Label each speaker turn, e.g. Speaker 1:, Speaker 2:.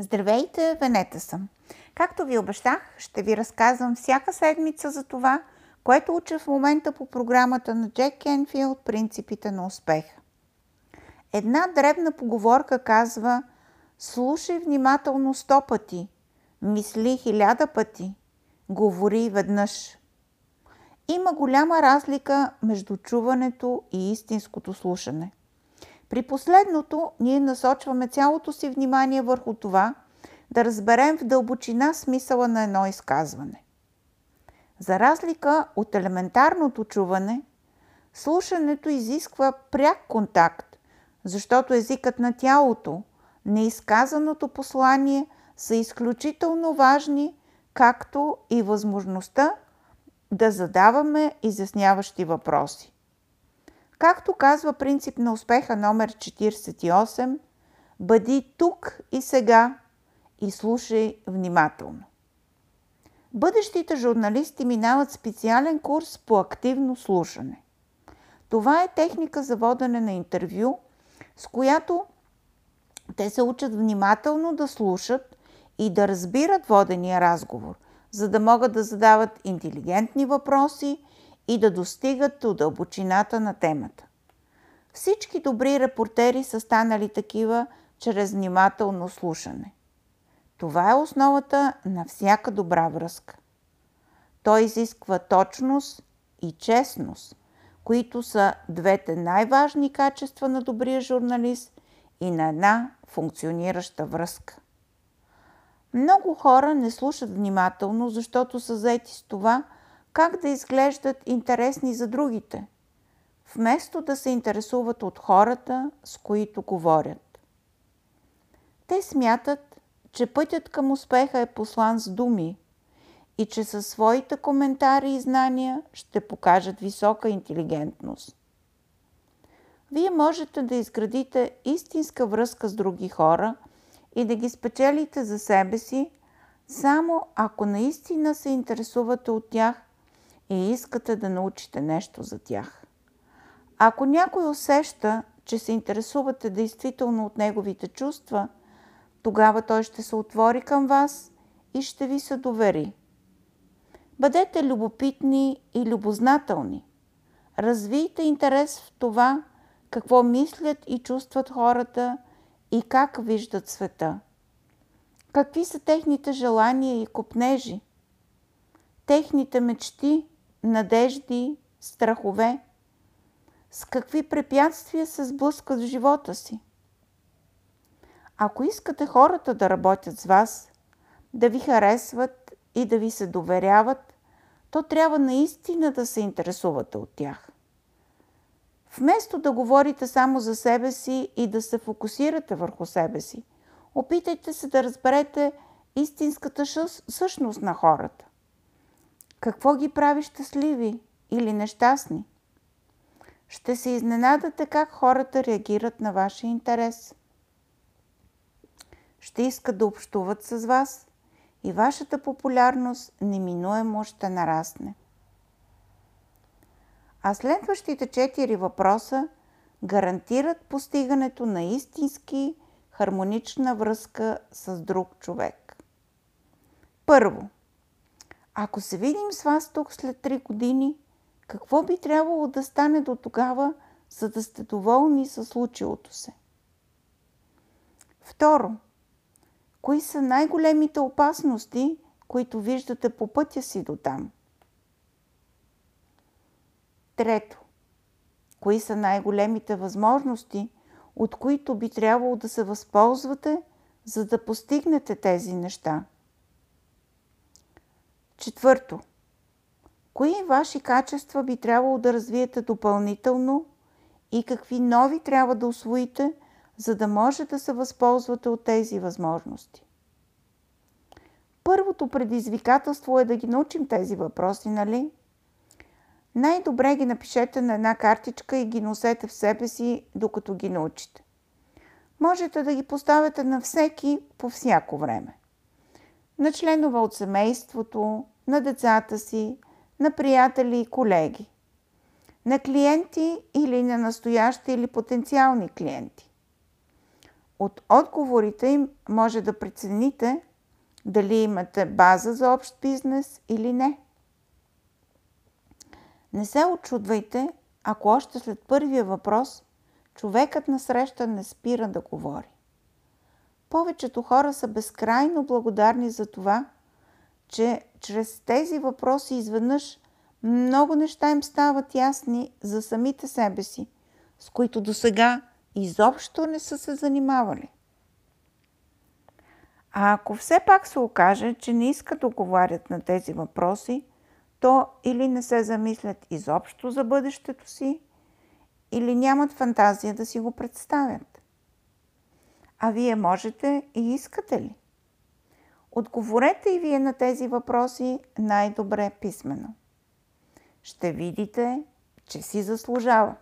Speaker 1: Здравейте, Венета съм. Както ви обещах, ще ви разказвам всяка седмица за това, което уча в момента по програмата на Джек Кенфилд «Принципите на успеха». Една дребна поговорка казва «Слушай внимателно сто пъти, мисли хиляда пъти, говори веднъж». Има голяма разлика между чуването и истинското слушане. При последното ние насочваме цялото си внимание върху това да разберем в дълбочина смисъла на едно изказване. За разлика от елементарното чуване, слушането изисква пряк контакт, защото езикът на тялото, неизказаното послание са изключително важни, както и възможността да задаваме изясняващи въпроси. Както казва принцип на успеха номер 48, бъди тук и сега и слушай внимателно. Бъдещите журналисти минават специален курс по активно слушане. Това е техника за водене на интервю, с която те се учат внимателно да слушат и да разбират водения разговор, за да могат да задават интелигентни въпроси и да достигат до дълбочината на темата. Всички добри репортери са станали такива чрез внимателно слушане. Това е основата на всяка добра връзка. Той изисква точност и честност, които са двете най-важни качества на добрия журналист и на една функционираща връзка. Много хора не слушат внимателно, защото са заети с това – как да изглеждат интересни за другите, вместо да се интересуват от хората, с които говорят. Те смятат, че пътят към успеха е послан с думи и че със своите коментари и знания ще покажат висока интелигентност. Вие можете да изградите истинска връзка с други хора и да ги спечелите за себе си, само ако наистина се интересувате от тях и искате да научите нещо за тях. Ако някой усеща, че се интересувате действително от неговите чувства, тогава той ще се отвори към вас и ще ви се довери. Бъдете любопитни и любознателни. Развийте интерес в това, какво мислят и чувстват хората и как виждат света. Какви са техните желания и купнежи? Техните мечти надежди, страхове? С какви препятствия се сблъскат в живота си? Ако искате хората да работят с вас, да ви харесват и да ви се доверяват, то трябва наистина да се интересувате от тях. Вместо да говорите само за себе си и да се фокусирате върху себе си, опитайте се да разберете истинската същност на хората. Какво ги прави щастливи или нещастни? Ще се изненадате как хората реагират на вашия интерес. Ще искат да общуват с вас и вашата популярност неминуемо ще нарасне. А следващите четири въпроса гарантират постигането на истински хармонична връзка с друг човек. Първо – ако се видим с вас тук след 3 години, какво би трябвало да стане до тогава, за да сте доволни с случилото се? Второ, кои са най-големите опасности, които виждате по пътя си до там? Трето, кои са най-големите възможности, от които би трябвало да се възползвате, за да постигнете тези неща? Четвърто. Кои ваши качества би трябвало да развиете допълнително и какви нови трябва да освоите, за да може да се възползвате от тези възможности? Първото предизвикателство е да ги научим тези въпроси, нали? Най-добре ги напишете на една картичка и ги носете в себе си, докато ги научите. Можете да ги поставяте на всеки по всяко време на членове от семейството, на децата си, на приятели и колеги, на клиенти или на настоящи или потенциални клиенти. От отговорите им може да прецените дали имате база за общ бизнес или не. Не се очудвайте, ако още след първия въпрос човекът на среща не спира да говори. Повечето хора са безкрайно благодарни за това, че чрез тези въпроси изведнъж много неща им стават ясни за самите себе си, с които до сега изобщо не са се занимавали. А ако все пак се окаже, че не искат да отговарят на тези въпроси, то или не се замислят изобщо за бъдещето си, или нямат фантазия да си го представят. А вие можете и искате ли? Отговорете и вие на тези въпроси най-добре писменно. Ще видите, че си заслужава.